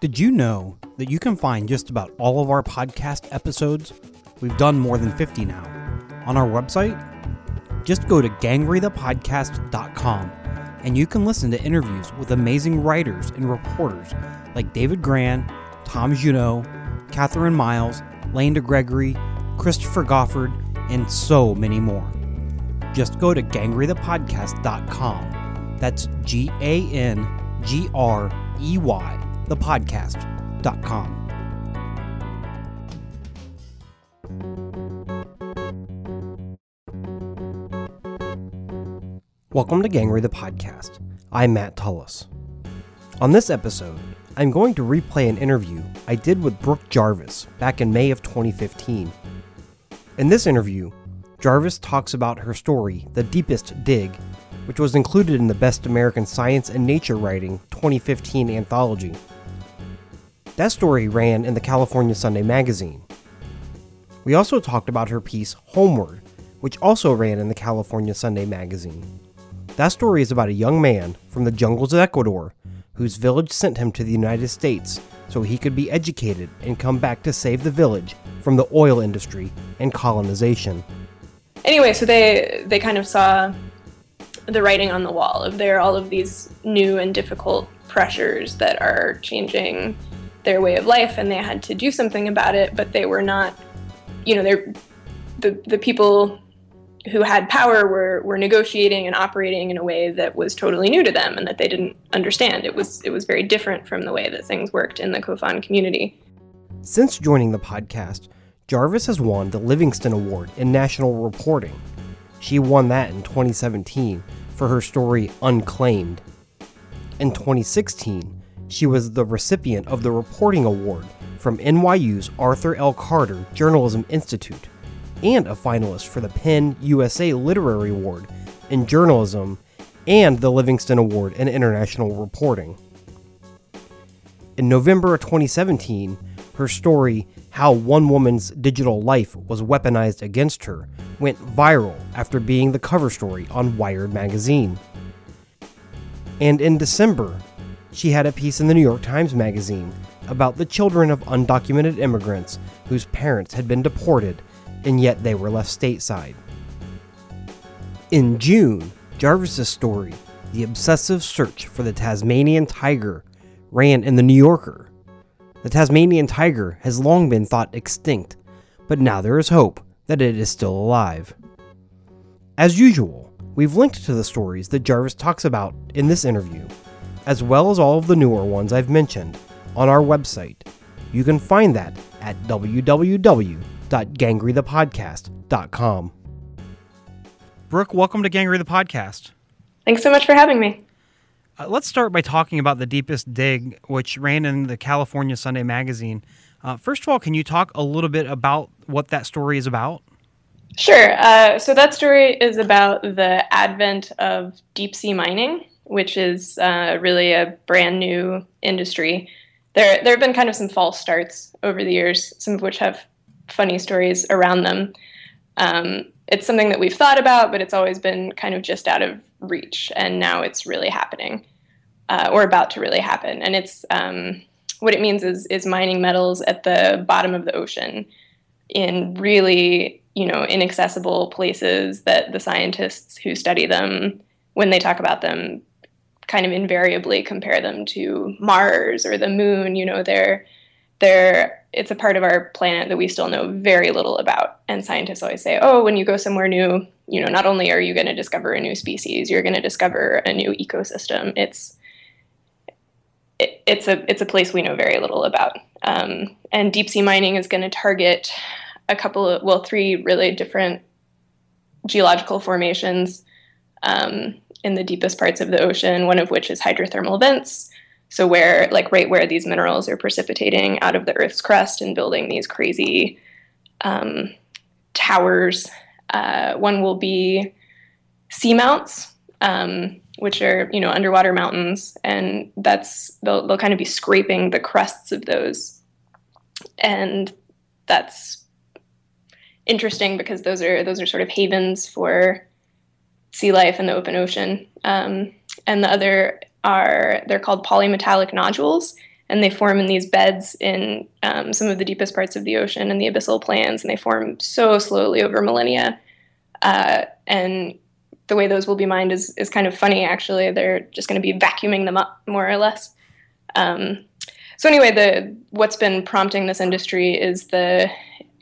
Did you know that you can find just about all of our podcast episodes? We've done more than 50 now. On our website, just go to gangreythepodcast.com and you can listen to interviews with amazing writers and reporters like David Grann, Tom Junod, Catherine Miles, Lane DeGregory, Christopher Goffard, and so many more. Just go to gangreythepodcast.com. That's G A N G R E Y, thepodcast.com. Welcome to Gangrey the Podcast. I'm Matt Tullis. On this episode, I'm going to replay an interview I did with Brooke Jarvis back in May of 2015. In this interview, Jarvis talks about her story, The Deepest Dig, which was included in the Best American Science and Nature Writing 2015 anthology. That story ran in the California Sunday magazine. We also talked about her piece Homeward, which also ran in the California Sunday magazine. That story is about a young man from the jungles of Ecuador whose village sent him to the United States so he could be educated and come back to save the village from the oil industry and colonization. Anyway, so they they kind of saw the writing on the wall of there are all of these new and difficult pressures that are changing their way of life and they had to do something about it, but they were not you know, they're the the people who had power were were negotiating and operating in a way that was totally new to them and that they didn't understand. It was it was very different from the way that things worked in the Kofan community. Since joining the podcast, Jarvis has won the Livingston Award in National Reporting. She won that in 2017 for her story Unclaimed. In 2016, she was the recipient of the Reporting Award from NYU's Arthur L. Carter Journalism Institute and a finalist for the PEN USA Literary Award in Journalism and the Livingston Award in International Reporting. In November of 2017, her story, How One Woman's Digital Life Was Weaponized Against Her, went viral after being the cover story on Wired magazine. And in December, she had a piece in the New York Times Magazine about the children of undocumented immigrants whose parents had been deported and yet they were left stateside. In June, Jarvis's story, The Obsessive Search for the Tasmanian Tiger, ran in The New Yorker. The Tasmanian tiger has long been thought extinct, but now there is hope that it is still alive. As usual, we've linked to the stories that Jarvis talks about in this interview, as well as all of the newer ones I've mentioned, on our website. You can find that at www www.gangreythepodcast.com. Brooke, welcome to Gangrey the Podcast. Thanks so much for having me. Uh, let's start by talking about The Deepest Dig, which ran in the California Sunday Magazine. Uh, first of all, can you talk a little bit about what that story is about? Sure. Uh, so, that story is about the advent of deep sea mining, which is uh, really a brand new industry. There, there have been kind of some false starts over the years, some of which have funny stories around them. Um, it's something that we've thought about, but it's always been kind of just out of reach, and now it's really happening, uh, or about to really happen. And it's um, what it means is is mining metals at the bottom of the ocean in really you know inaccessible places that the scientists who study them, when they talk about them, kind of invariably compare them to Mars or the moon. You know, they're they're it's a part of our planet that we still know very little about. And scientists always say, oh, when you go somewhere new, you know, not only are you going to discover a new species, you're going to discover a new ecosystem. It's it, it's a it's a place we know very little about. Um, and deep sea mining is going to target a couple of well, three really different geological formations um, in the deepest parts of the ocean. One of which is hydrothermal vents so where like right where these minerals are precipitating out of the Earth's crust and building these crazy um, towers. Uh, one will be seamounts, um, which are you know underwater mountains, and that's they'll they'll kind of be scraping the crusts of those, and that's interesting because those are those are sort of havens for sea life in the open ocean. Um, and the other are they're called polymetallic nodules, and they form in these beds in um, some of the deepest parts of the ocean and the abyssal plains, and they form so slowly over millennia. Uh, and the way those will be mined is, is kind of funny, actually. They're just going to be vacuuming them up, more or less. Um, so anyway, the what's been prompting this industry is the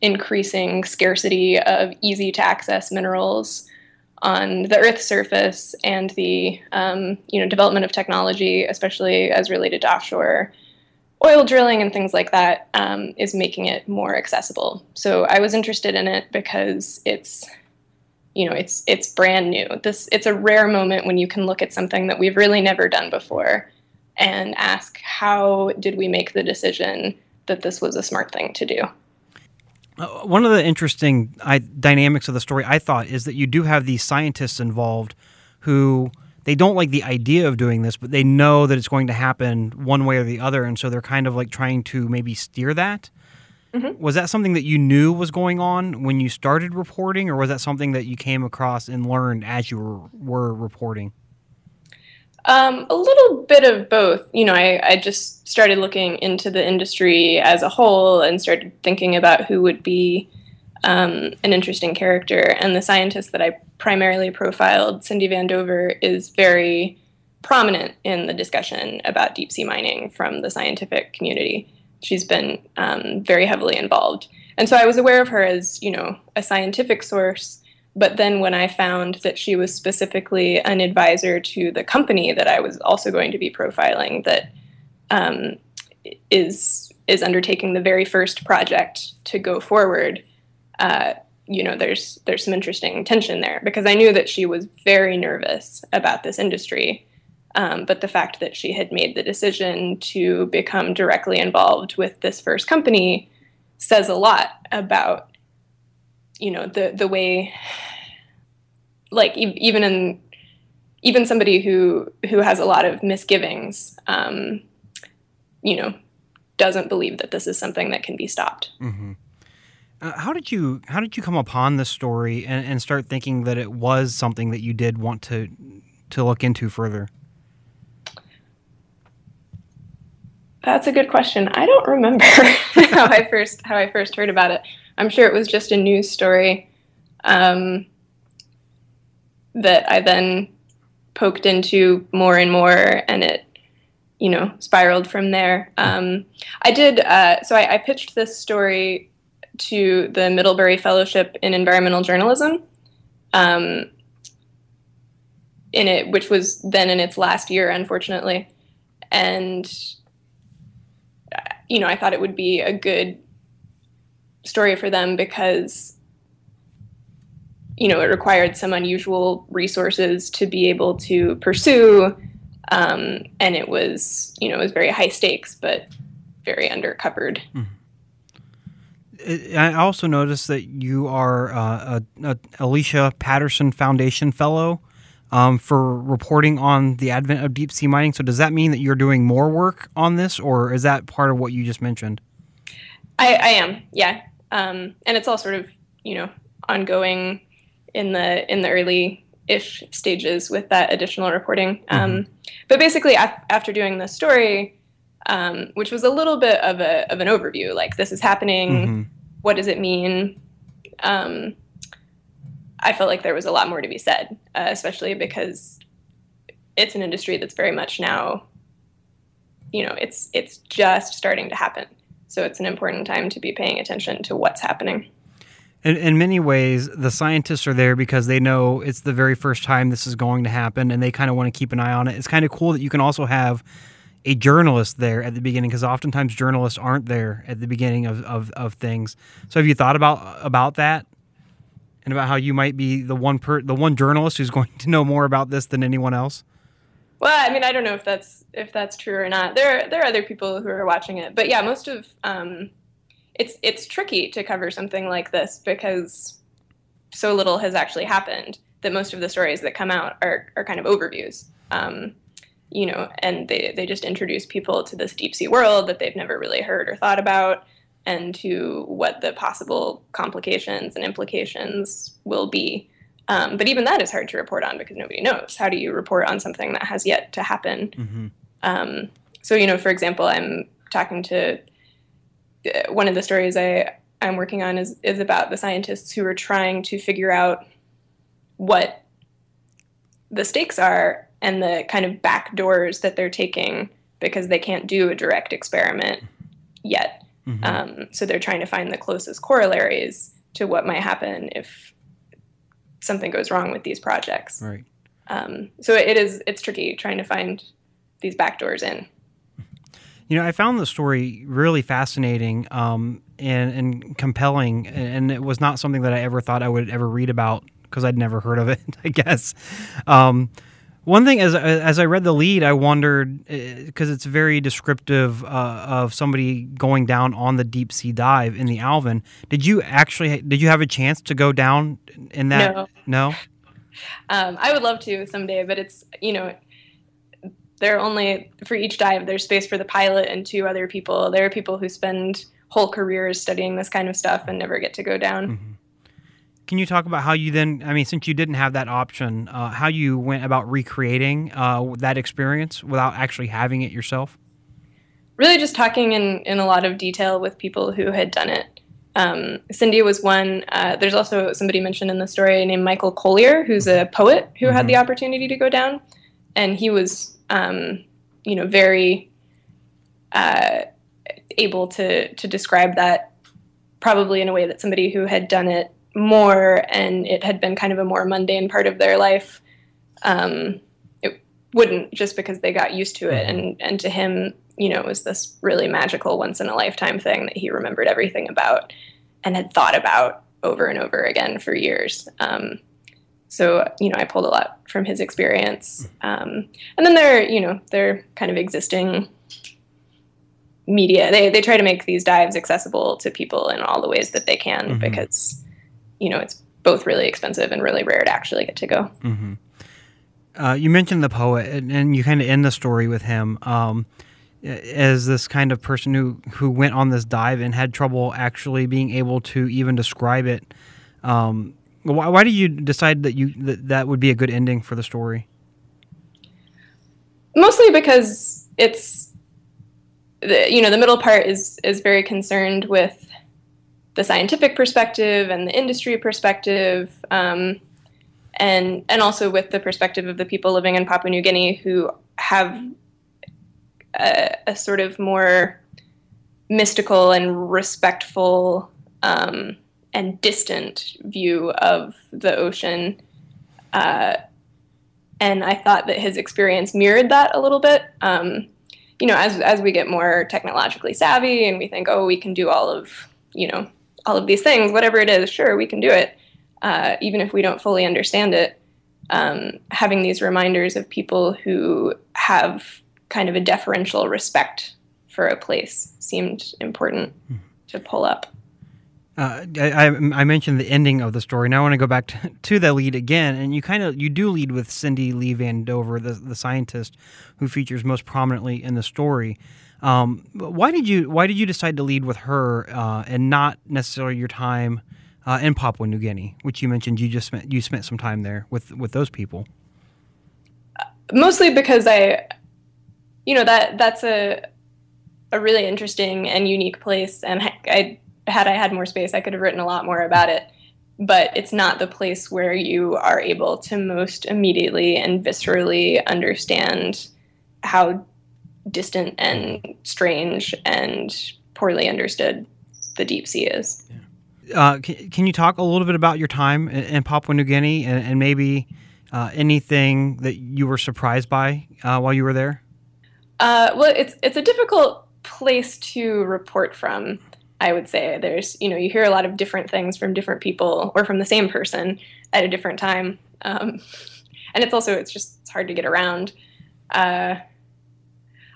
increasing scarcity of easy to access minerals on the Earth's surface and the um, you know development of technology, especially as related to offshore oil drilling and things like that, um, is making it more accessible. So I was interested in it because it's you know it's it's brand new. This it's a rare moment when you can look at something that we've really never done before and ask how did we make the decision that this was a smart thing to do. Uh, one of the interesting I, dynamics of the story, I thought, is that you do have these scientists involved who they don't like the idea of doing this, but they know that it's going to happen one way or the other, and so they're kind of like trying to maybe steer that. Mm-hmm. Was that something that you knew was going on when you started reporting, or was that something that you came across and learned as you were, were reporting? Um, a little bit of both. You know, I, I just started looking into the industry as a whole and started thinking about who would be um, an interesting character. And the scientist that I primarily profiled, Cindy Van Dover, is very prominent in the discussion about deep sea mining from the scientific community. She's been um, very heavily involved. And so I was aware of her as, you know, a scientific source but then when I found that she was specifically an advisor to the company that I was also going to be profiling, that um, is is undertaking the very first project to go forward, uh, you know, there's there's some interesting tension there because I knew that she was very nervous about this industry. Um, but the fact that she had made the decision to become directly involved with this first company says a lot about you know the the way like e- even in even somebody who who has a lot of misgivings um, you know doesn't believe that this is something that can be stopped. Mm-hmm. uh, how did you how did you come upon this story and, and start thinking that it was something that you did want to to look into further? That's a good question. I don't remember how i first how i first heard about it I'm sure it was just a news story um, that I then poked into more and more, and it, you know, spiraled from there. Um, I did, uh, so I, I, pitched this story to the Middlebury Fellowship in Environmental Journalism. Um, in it, which was then in its last year, unfortunately, and you know, I thought it would be a good story for them because you know it required some unusual resources to be able to pursue um, and it was you know it was very high stakes but very undercovered mm. I also noticed that you are uh, a, a, Alicia Patterson Foundation Fellow um, for reporting on the advent of deep sea mining. So, does that mean that you're doing more work on this, or is that part of what you just mentioned? I, I am, yeah um, and it's all sort of you know ongoing in the in the early ish stages with that additional reporting. Mm-hmm. Um, but basically, af- after doing the story, um, which was a little bit of a of an overview, like this is happening, mm-hmm. what does it mean? Um, I felt like there was a lot more to be said, uh, especially because it's an industry that's very much now, you know, it's it's just starting to happen. So it's an important time to be paying attention to what's happening. In, in many ways, the scientists are there because they know it's the very first time this is going to happen and they kind of want to keep an eye on it. It's kind of cool that you can also have a journalist there at the beginning because oftentimes journalists aren't there at the beginning of, of, of things. So have you thought about about that? And about how you might be the one per the one journalist who's going to know more about this than anyone else? Well, I mean, I don't know if that's if that's true or not. There there are other people who are watching it, but yeah, most of um, it's it's tricky to cover something like this because so little has actually happened that most of the stories that come out are are kind of overviews. Um, you know, and they they just introduce people to this deep sea world that they've never really heard or thought about, and to what the possible complications and implications will be um, but even that is hard to report on because nobody knows. How do you report on something that has yet to happen? Mm-hmm. Um, so, you know, for example, I'm talking to uh, one of the stories I I'm working on is is about the scientists who are trying to figure out what the stakes are and the kind of back doors that they're taking because they can't do a direct experiment yet. Mm-hmm. Um, so they're trying to find the closest corollaries to what might happen if something goes wrong with these projects. Right. Um, so it is it's tricky trying to find these backdoors in. You know, I found the story really fascinating um, and, and compelling, and it was not something that I ever thought I would ever read about because I'd never heard of it. I guess. Um, one thing, as as I read the lead, I wondered because uh, it's very descriptive uh, of somebody going down on the deep sea dive in the Alvin. Did you actually did you have a chance to go down in that? No. No. Um, I would love to someday, but it's you know there are only for each dive there's space for the pilot and two other people. There are people who spend whole careers studying this kind of stuff and never get to go down. Mm-hmm. Can you talk about how you then, I mean, since you didn't have that option, uh, how you went about recreating uh, that experience without actually having it yourself? Really, just talking in, in a lot of detail with people who had done it. Um, Cindy was one. Uh, there's also somebody mentioned in the story named Michael Collier, who's a poet who mm-hmm. had the mm-hmm. opportunity to go down, and he was, um, you know, very uh, able to to describe that probably in a way that somebody who had done it more and it had been kind of a more mundane part of their life, um, it wouldn't just because they got used to it. Mm-hmm. And, and to him, you know, it was this really magical once in a lifetime thing that he remembered everything about and had thought about over and over again for years. Um, so, you know, I pulled a lot from his experience. Um, and then they're you know, they're kind of existing media. They, they try to make these dives accessible to people in all the ways that they can mm-hmm. because you know, it's both really expensive and really rare to actually get to go. Mm-hmm. Uh, you mentioned the poet, and, and you kind of end the story with him um, as this kind of person who who went on this dive and had trouble actually being able to even describe it. Um, why, why did you decide that you that, that would be a good ending for the story? Mostly because it's the, you know the middle part is is very concerned with the scientific perspective and the industry perspective, um, and and also with the perspective of the people living in Papua New Guinea who have a, a sort of more mystical and respectful um, and distant view of the ocean. Uh, and I thought that his experience mirrored that a little bit. Um, you know, as as we get more technologically savvy and we think, oh, we can do all of you know all of these things, whatever it is, sure, we can do it, uh, even if we don't fully understand it. Um, having these reminders of people who have kind of a deferential respect for a place seemed important hmm. to pull up. Uh, I, I, mentioned the ending of the story. Now I want to go back to, to the lead again, and you kind of you do lead with Cindy Lee Van Dover, the the scientist who features most prominently in the story. Um, why did you Why did you decide to lead with her uh, and not necessarily your time uh, in Papua New Guinea, which you mentioned you just spent you spent some time there with with those people? Mostly because I, you know that that's a a really interesting and unique place, and I had I had more space, I could have written a lot more about it. But it's not the place where you are able to most immediately and viscerally understand how distant and strange and poorly understood the deep sea is. Yeah. Uh, can, can, you talk a little bit about your time in, in Papua New Guinea and, and maybe uh, anything that you were surprised by uh, while you were there? Uh, well, it's it's a difficult place to report from. I would say there's you know you hear a lot of different things from different people or from the same person at a different time, um, and it's also it's just it's hard to get around.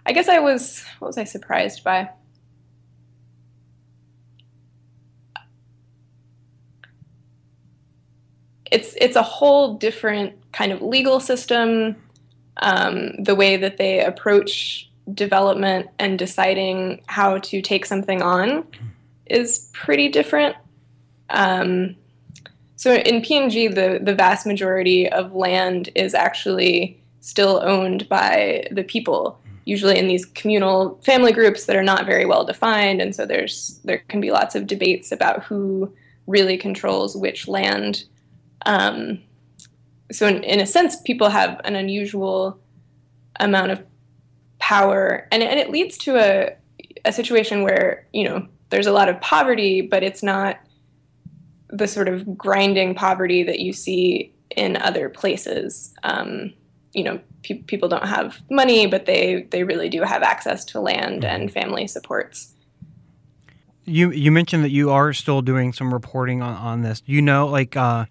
I guess I was what was I surprised by? It's it's a whole different kind of legal system. Um, the way that they approach development and deciding how to take something on is pretty different. Um, so in PNG, the the vast majority of land is actually still owned by the people usually in these communal family groups that are not very well defined, and so there's there can be lots of debates about who really controls which land. Um, so in, in a sense, people have an unusual amount of power, and and it leads to a a situation where you know there's a lot of poverty, but it's not the sort of grinding poverty that you see in other places. Um, you know, pe- people don't have money, but they they really do have access to land and mm-hmm. family supports. You you mentioned that you are still doing some reporting on, on this. Do you know like uh,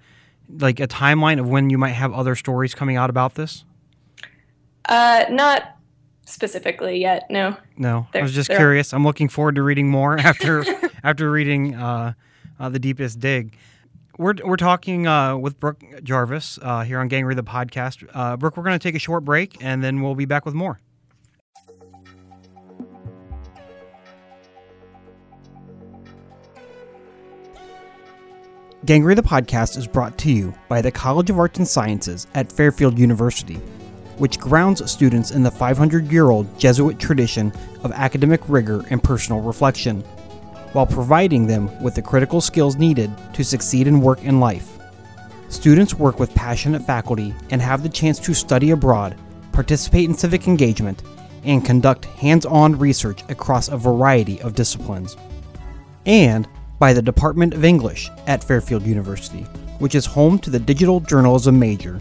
like a timeline of when you might have other stories coming out about this? Uh, not specifically yet. No. No, I was just curious. I'm looking forward to reading more after after reading uh, uh, the Deepest Dig. We're, we're talking uh, with Brooke Jarvis uh, here on Gangrey the podcast. Uh, Brooke, we're going to take a short break and then we'll be back with more. Gangrey the podcast is brought to you by the College of Arts and Sciences at Fairfield University, which grounds students in the 500 year old Jesuit tradition of academic rigor and personal reflection while providing them with the critical skills needed to succeed in work and life. Students work with passionate faculty and have the chance to study abroad, participate in civic engagement, and conduct hands on research across a variety of disciplines. And by the Department of English at Fairfield University, which is home to the digital journalism major,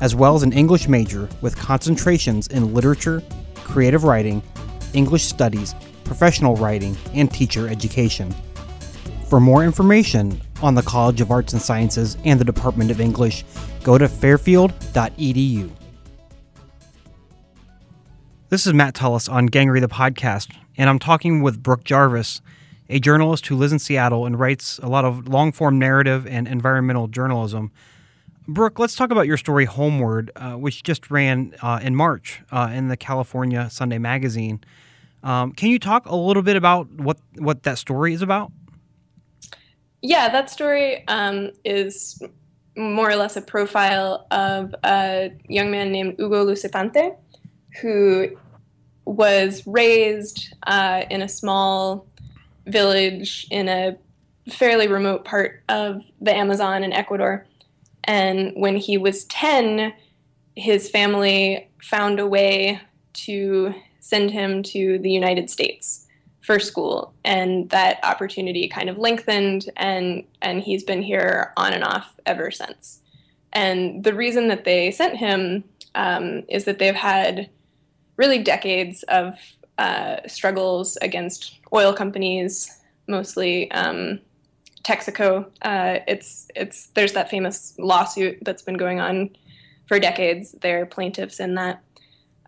as well as an English major with concentrations in literature, creative writing, English studies, professional writing, and teacher education. For more information on the College of Arts and Sciences and the Department of English, go to fairfield.edu. This is Matt Tullis on Gangrey the podcast, and I'm talking with Brooke Jarvis, a journalist who lives in Seattle and writes a lot of long form narrative and environmental journalism. Brooke, let's talk about your story Homeward, uh, which just ran uh, in March uh, in the California Sunday Magazine. Um, can you talk a little bit about what what that story is about? Yeah, that story um, is more or less a profile of a young man named Hugo Lucitante, who was raised uh, in a small village in a fairly remote part of the Amazon in Ecuador. And when he was 10, his family found a way to send him to the United States for school. And that opportunity kind of lengthened and and he's been here on and off ever since. And the reason that they sent him um, is that they've had really decades of uh, struggles against oil companies mostly um, Texaco. Uh, it's it's there's that famous lawsuit that's been going on for decades. They're plaintiffs in that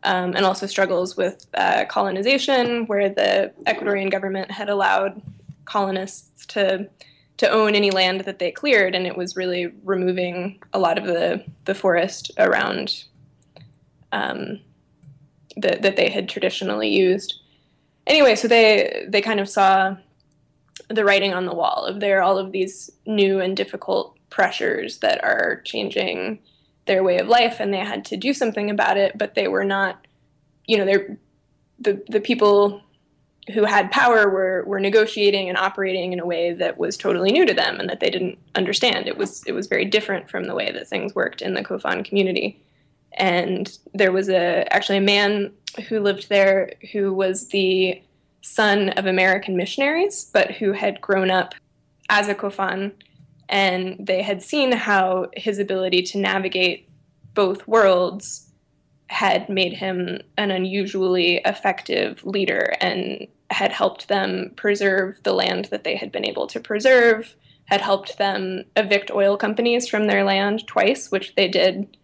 um, and also struggles with uh, colonization, where the Ecuadorian government had allowed colonists to to own any land that they cleared, and it was really removing a lot of the the forest around um, that they had traditionally used. Anyway, so they they kind of saw the writing on the wall of there are all of these new and difficult pressures that are changing their way of life and they had to do something about it but they were not you know they're the the people who had power were were negotiating and operating in a way that was totally new to them and that they didn't understand. It was it was very different from the way that things worked in the Kofan community. And there was a actually a man who lived there who was the son of American missionaries but who had grown up as a Kofan and they had seen how his ability to navigate both worlds had made him an unusually effective leader and had helped them preserve the land that they had been able to preserve, had helped them evict oil companies from their land twice, which they did,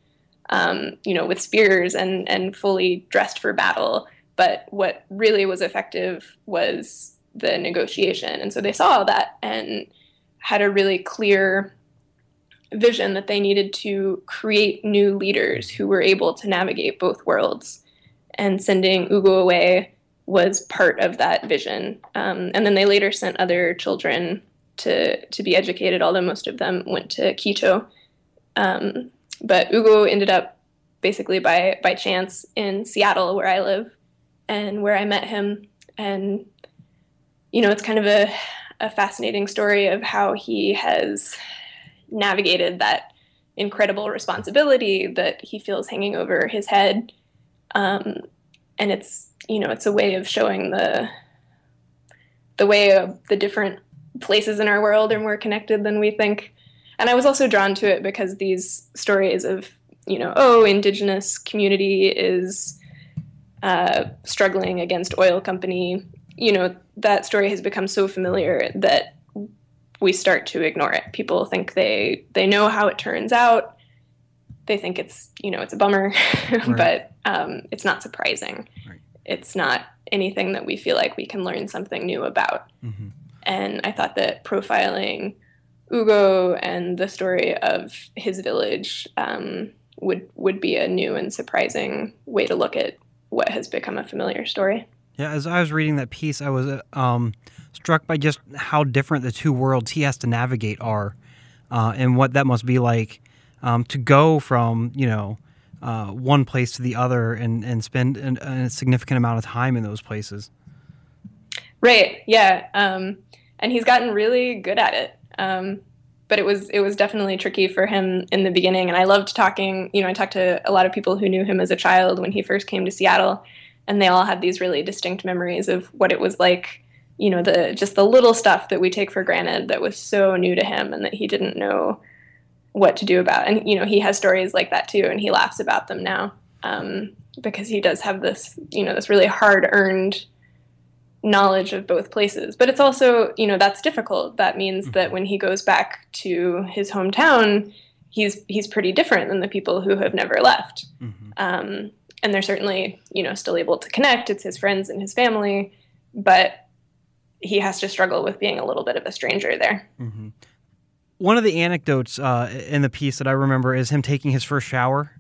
um, you know, with spears and, and fully dressed for battle. But what really was effective was the negotiation. And so they saw that and had a really clear vision that they needed to create new leaders who were able to navigate both worlds. And sending Ugo away was part of that vision. Um, and then they later sent other children to, to be educated, although most of them went to Quito. Um, but Ugo ended up basically by, by chance in Seattle, where I live. and where I met him. And, you know, it's kind of a, a fascinating story of how he has navigated that incredible responsibility that he feels hanging over his head. Um, and it's, you know, it's a way of showing the the way of the different places in our world are more connected than we think. And I was also drawn to it because these stories of, you know, oh, indigenous community is uh, struggling against oil company, you know, that story has become so familiar that we start to ignore it. People think they they know how it turns out. They think it's you know it's a bummer, right. but um, it's not surprising. Right. It's not anything that we feel like we can learn something new about. Mm-hmm. And I thought that profiling Ugo and the story of his village um, would would be a new and surprising way to look at what has become a familiar story. Yeah, as I was reading that piece, I was uh, um, struck by just how different the two worlds he has to navigate are, uh, and what that must be like um, to go from you know uh, one place to the other and and spend an, a significant amount of time in those places. Right. Yeah. Um, and he's gotten really good at it. Um, but it was it was definitely tricky for him in the beginning and i loved talking you know i talked to a lot of people who knew him as a child when he first came to seattle and they all had these really distinct memories of what it was like you know the just the little stuff that we take for granted that was so new to him and that he didn't know what to do about and you know he has stories like that too and he laughs about them now um, because he does have this you know this really hard earned knowledge of both places. But it's also, you know, that's difficult. That means mm-hmm. that when he goes back to his hometown, he's he's pretty different than the people who have never left. Mm-hmm. Um, and they're certainly, you know, still able to connect. It's his friends and his family, but he has to struggle with being a little bit of a stranger there. Mm-hmm. One of the anecdotes uh, in the piece that I remember is him taking his first shower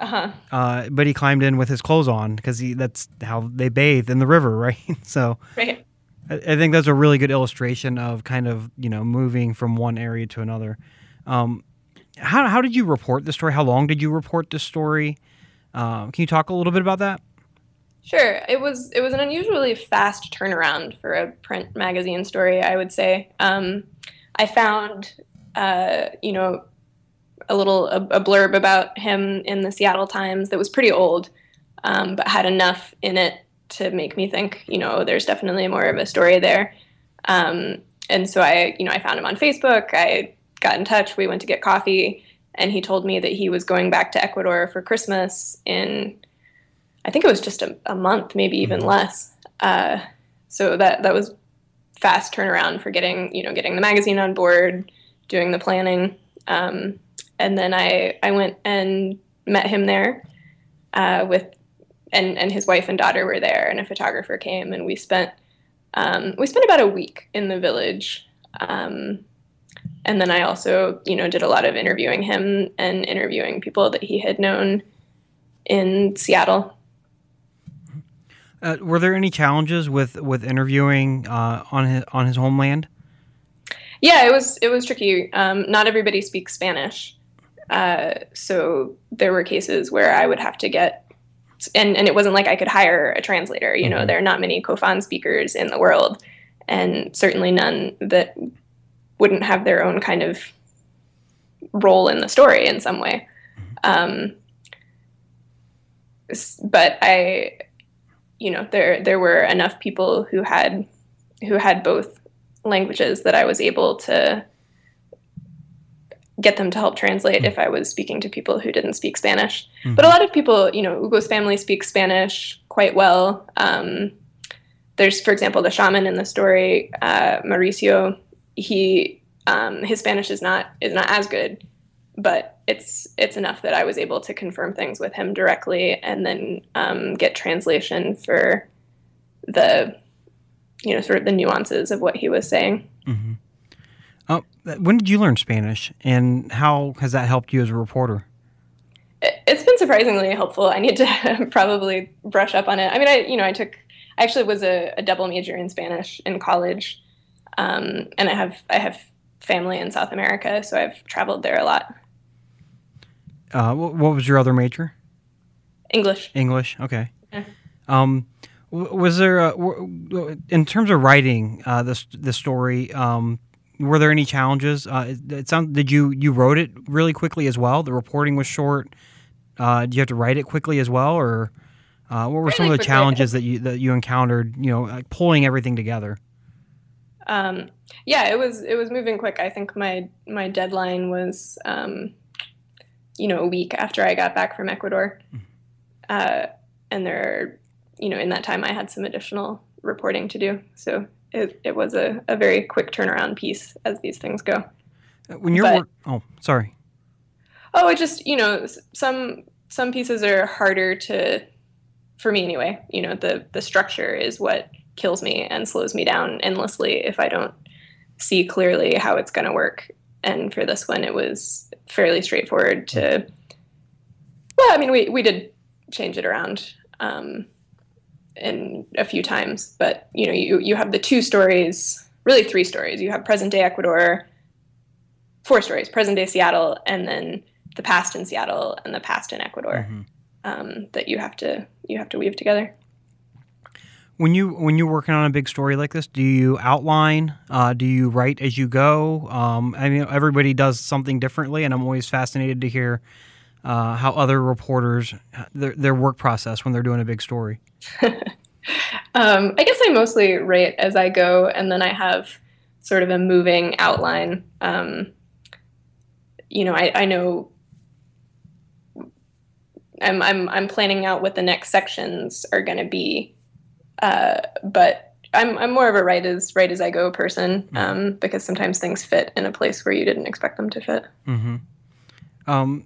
uh-huh. Uh, but he climbed in with his clothes on because that's how they bathe in the river, right? so right. I, I, think that's a really good illustration of kind of you know moving from one area to another. Um, how how did you report the story? How long did you report the story? Uh, can you talk a little bit about that? Sure. It was it was an unusually fast turnaround for a print magazine story. I would say. Um, I found, uh, you know, a little a, a, blurb about him in the Seattle Times that was pretty old, um, but had enough in it to make me think, you know, there's definitely more of a story there. Um, and so I, you know, I found him on Facebook. I got in touch. We went to get coffee, and he told me that he was going back to Ecuador for Christmas in, I think it was just a, a month, maybe even mm-hmm. less. Uh, so that that was fast turnaround for getting, you know, getting the magazine on board, doing the planning. Um, and then I I went and met him there uh, with and and his wife and daughter were there, and a photographer came, and we spent um, we spent about a week in the village. Um, and then I also, you know, did a lot of interviewing him and interviewing people that he had known in Seattle. Uh, were there any challenges with with interviewing uh, on his on his homeland? Yeah, it was it was tricky. Um, not everybody speaks Spanish, uh, so there were cases where I would have to get, and, and it wasn't like I could hire a translator. You mm-hmm. know, there are not many Kofan speakers in the world, and certainly none that wouldn't have their own kind of role in the story in some way. Um, but I, you know, there there were enough people who had who had both languages that I was able to get them to help translate if I was speaking to people who didn't speak Spanish. Mm-hmm. But a lot of people, you know, Ugo's family speaks Spanish quite well. Um, there's, for example, the shaman in the story, uh, Mauricio. He um, his Spanish is not is not as good, but it's it's enough that I was able to confirm things with him directly and then um, get translation for the you know sort of the nuances of what he was saying. Mm-hmm. Oh, when did you learn Spanish, and how has that helped you as a reporter? It's been surprisingly helpful. I need to probably brush up on it. I mean, I you know I took I actually was a, a double major in Spanish in college, um, and I have I have family in South America, so I've traveled there a lot. Uh, what was your other major? English. English. Okay. Yeah. Um, Was there, a, in terms of writing uh, this this story, um, were there any challenges? Uh, it, it sounds. Did you you wrote it really quickly as well? The reporting was short. Uh, did you have to write it quickly as well, or uh, what were Really some of the quickly. challenges that you that you encountered? You know, like pulling everything together. Um, yeah, it was it was moving quick. I think my my deadline was um, you know a week after I got back from Ecuador, uh, and there, you know, in that time I had some additional reporting to do. So it, it was a, a very quick turnaround piece as these things go. Uh, When you're But- work, oh, sorry. Oh, it just you know some some pieces are harder to, for me anyway. You know the the structure is what kills me and slows me down endlessly if I don't see clearly how it's going to work. And for this one, it was fairly straightforward to. Well, I mean, we we did change it around um, in a few times, but you know, you you have the two stories, really three stories. You have present day Ecuador, four stories: present day Seattle, and then the past in Seattle and the past in Ecuador Mhm. um, that you have to you have to weave together. When you when you're working on a big story like this, do you outline? Uh, do you write as you go? Um, I mean, everybody does something differently, and I'm always fascinated to hear uh, how other reporters their, their work process when they're doing a big story. Um, I guess I mostly write as I go, and then I have sort of a moving outline. Um, you know, I, I know I'm, I'm I'm planning out what the next sections are going to be, uh, but I'm I'm more of a write as write as I go person um, because sometimes things fit in a place where you didn't expect them to fit. Mm-hmm. Um,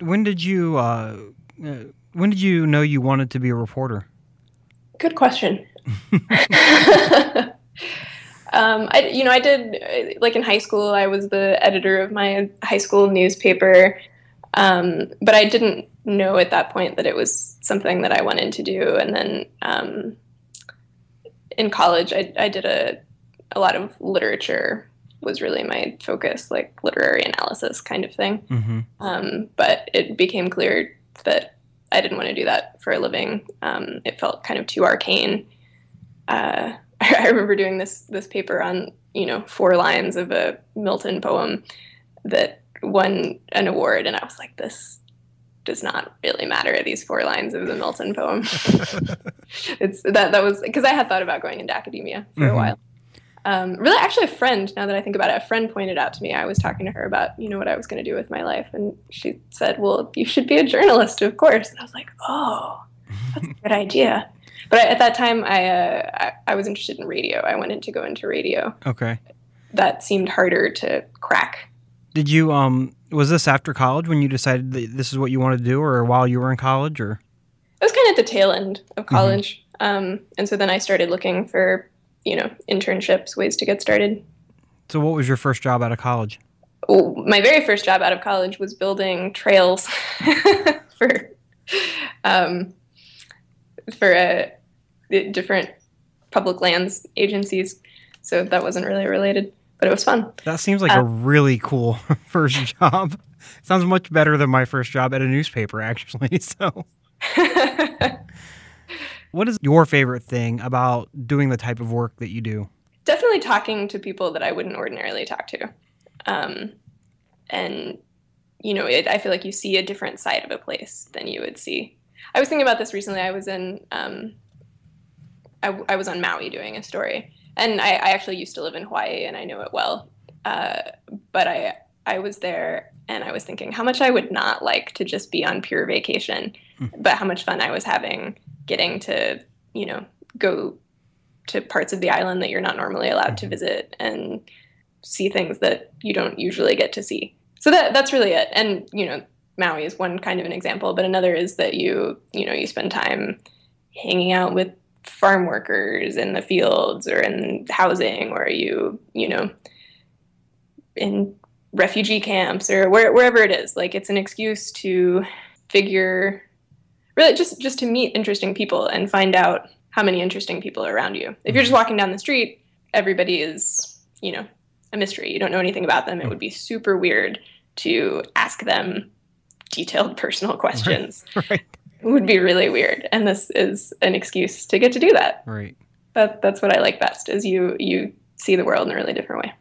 when did you uh, uh, when did you know you wanted to be a reporter? Good question. um, I, you know, I did like in high school. I was the editor of my high school newspaper, um, but I didn't know at that point that it was something that I wanted to do. And then um, in college, I, I did a a lot of literature was really my focus, like literary analysis kind of thing. Mm-hmm. Um, but it became clear that I didn't want to do that for a living. Um, it felt kind of too arcane. Uh, I remember doing this this paper on you know four lines of a Milton poem that won an award, and I was like, this does not really matter. These four lines of the Milton poem. it's that that was because I had thought about going into academia for Mhm. a while. Um, really, actually, a friend. Now that I think about it, a friend pointed out to me. I was talking to her about you know what I was going to do with my life, and she said, "Well, you should be a journalist, of course." And I was like, "Oh, that's a good idea." But I, at that time, I, uh, I I was interested in radio. I wanted to go into radio. Okay. That seemed harder to crack. Did you um was this after college when you decided that this is what you wanted to do, or while you were in college, or It was kind of at the tail end of college, um, and so then I started looking for you know internships, ways to get started. so? What was your first job out of college? oh, my very first job out of college was building trails for um, for uh, different public lands agencies. So that wasn't really related, but it was fun. That seems like a really cool first job. Sounds much better than my first job at a newspaper, actually. So, what is your favorite thing about doing the type of work that you do? Definitely talking to people that I wouldn't ordinarily talk to, um, and you know, it, I feel like you see a different side of a place than you would see. I was thinking about this recently. I was in, um, I, I was on Maui doing a story, and I, I actually used to live in Hawaii, and I know it well. Uh, but I, I was there, and I was thinking how much I would not like to just be on pure vacation, but how much fun I was having getting to, you know, go to parts of the island that you're not normally allowed to visit and see things that you don't usually get to see. So that that's really it. And you know, Maui is one kind of an example, but another is that you you know you spend time hanging out with farm workers in the fields or in housing, or you you know in refugee camps or where, wherever it is. Like it's an excuse to figure really just just to meet interesting people and find out how many interesting people are around you. If you're just mm-hmm. walking down the street, everybody is, you know, a mystery. You don't know anything about them. It would be super weird to ask them detailed personal questions. Right. Would be really weird. And this is an excuse to get to do that. Right. That that's what I like best is you you see the world in a really different way.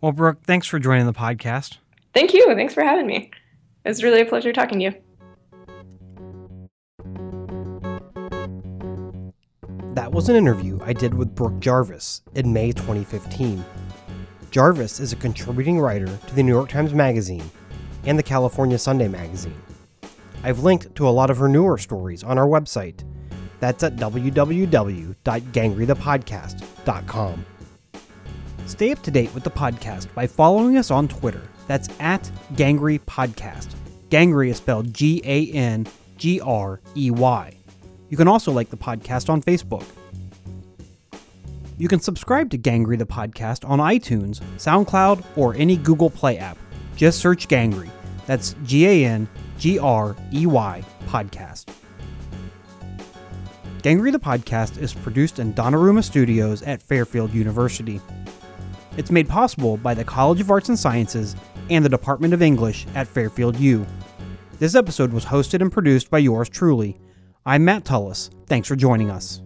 Well, Brooke, thanks for joining the podcast. Thank you. Thanks for having me. It was really a pleasure talking to you. That was an interview I did with Brooke Jarvis in May 2015. Jarvis is a contributing writer to the New York Times Magazine and the California Sunday Magazine. I've linked to a lot of her newer stories on our website. That's at www.gangreythepodcast.com. Stay up to date with the podcast by following us on Twitter. That's at Gangrey Podcast. Gangrey is spelled G A N G R E Y. You can also like the podcast on Facebook. You can subscribe to Gangrey the podcast on iTunes, SoundCloud, or any Google Play app. Just search Gangrey. That's G A N G R E Y podcast. Gangrey the podcast is produced in Donnarumma Studios at Fairfield University. It's made possible by the College of Arts and Sciences and the Department of English at Fairfield U. This episode was hosted and produced by yours truly. I'm Matt Tullis. Thanks for joining us.